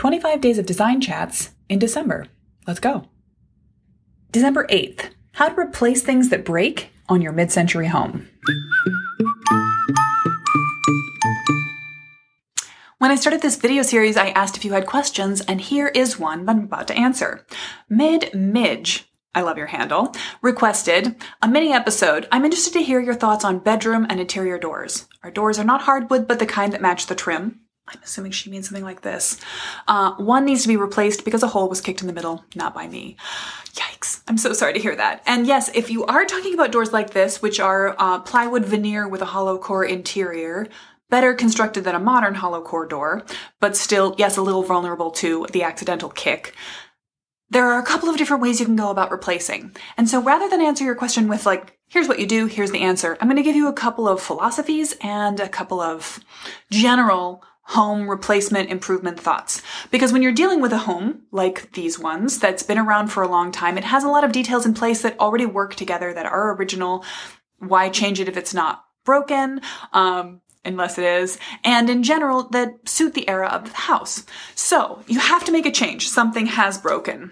25 days of design chats in December. Let's go. December 8th, how to replace things that break on your mid century home. When I started this video series, I asked if you had questions, and here is one that I'm about to answer. Mid Midge, I love your handle, requested a mini episode. I'm interested to hear your thoughts on bedroom and interior doors. Our doors are not hardwood, but the kind that match the trim. I'm assuming she means something like this. Uh, one needs to be replaced because a hole was kicked in the middle, not by me. Yikes. I'm so sorry to hear that. And yes, if you are talking about doors like this, which are uh, plywood veneer with a hollow core interior, better constructed than a modern hollow core door, but still, yes, a little vulnerable to the accidental kick. There are a couple of different ways you can go about replacing. And so rather than answer your question with like, here's what you do, here's the answer, I'm going to give you a couple of philosophies and a couple of general home replacement improvement thoughts. Because when you're dealing with a home like these ones that's been around for a long time, it has a lot of details in place that already work together that are original. Why change it if it's not broken? Um, unless it is, and in general that suit the era of the house. So you have to make a change. Something has broken.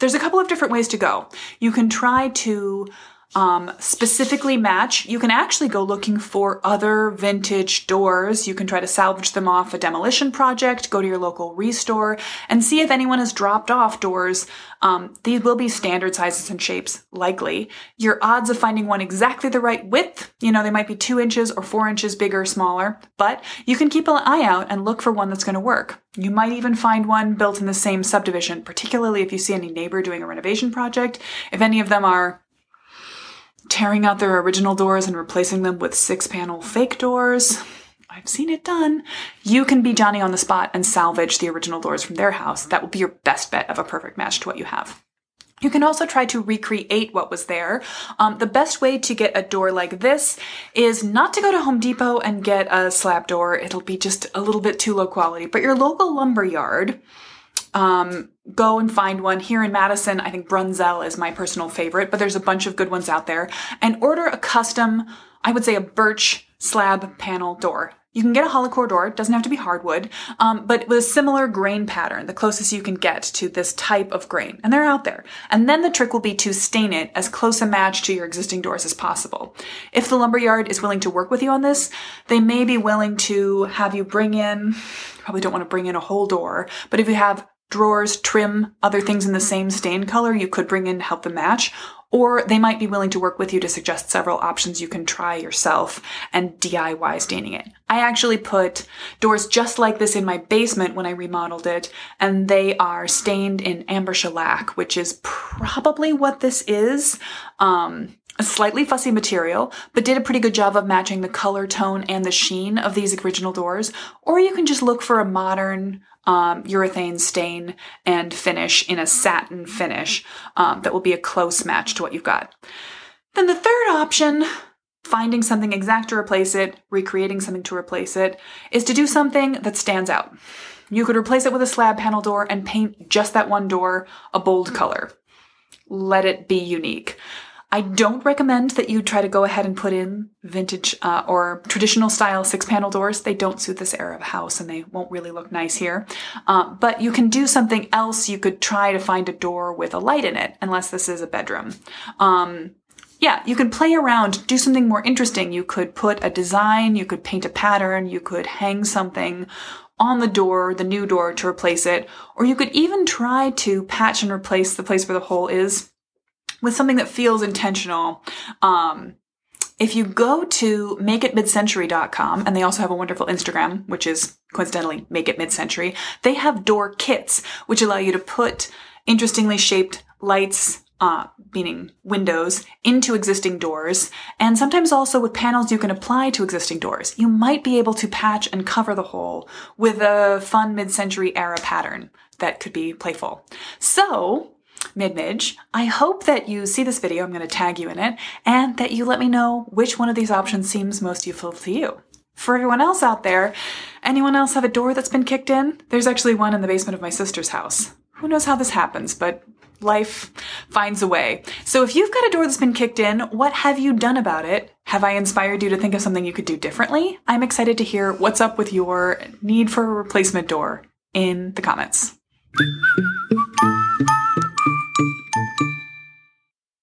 There's a couple of different ways to go. You can try to um, specifically match, you can actually go looking for other vintage doors. You can try to salvage them off a demolition project, go to your local restore, and see if anyone has dropped off doors. Um, these will be standard sizes and shapes, likely. Your odds of finding one exactly the right width, you know, they might be two inches or four inches bigger or smaller, but you can keep an eye out and look for one that's going to work. You might even find one built in the same subdivision, particularly if you see any neighbor doing a renovation project. If any of them are tearing out their original doors and replacing them with six panel fake doors. I've seen it done. You can be Johnny on the spot and salvage the original doors from their house. That will be your best bet of a perfect match to what you have. You can also try to recreate what was there. Um, the best way to get a door like this is not to go to Home Depot and get a slab door. It'll be just a little bit too low quality. But your local lumber yard um, go and find one here in Madison. I think Brunsell is my personal favorite, but there's a bunch of good ones out there. And order a custom, I would say a birch slab panel door. You can get a hollow core door, it doesn't have to be hardwood, um, but with a similar grain pattern, the closest you can get to this type of grain. And they're out there. And then the trick will be to stain it as close a match to your existing doors as possible. If the lumberyard is willing to work with you on this, they may be willing to have you bring in, probably don't want to bring in a whole door, but if you have drawers, trim, other things in the same stain color you could bring in to help them match. Or they might be willing to work with you to suggest several options you can try yourself and DIY staining it. I actually put doors just like this in my basement when I remodeled it, and they are stained in amber shellac, which is probably what this is. Um, a slightly fussy material, but did a pretty good job of matching the color tone and the sheen of these original doors. Or you can just look for a modern um, urethane stain and finish in a satin finish um, that will be a close match to what you've got. Then the third option, finding something exact to replace it, recreating something to replace it, is to do something that stands out. You could replace it with a slab panel door and paint just that one door a bold color. Let it be unique. I don't recommend that you try to go ahead and put in vintage uh, or traditional style six panel doors. They don't suit this era of house and they won't really look nice here. Uh, but you can do something else. You could try to find a door with a light in it, unless this is a bedroom. Um, yeah, you could play around, do something more interesting. You could put a design, you could paint a pattern, you could hang something on the door, the new door to replace it, or you could even try to patch and replace the place where the hole is with something that feels intentional. Um, if you go to makeitmidcentury.com, and they also have a wonderful Instagram, which is coincidentally Make It Mid-Century, they have door kits, which allow you to put interestingly shaped lights, uh, meaning windows, into existing doors, and sometimes also with panels you can apply to existing doors. You might be able to patch and cover the hole with a fun mid-century era pattern that could be playful. So, Midmidge. I hope that you see this video, I'm going to tag you in it, and that you let me know which one of these options seems most useful to you. For everyone else out there, anyone else have a door that's been kicked in? There's actually one in the basement of my sister's house. Who knows how this happens, but life finds a way. So if you've got a door that's been kicked in, what have you done about it? Have I inspired you to think of something you could do differently? I'm excited to hear what's up with your need for a replacement door in the comments.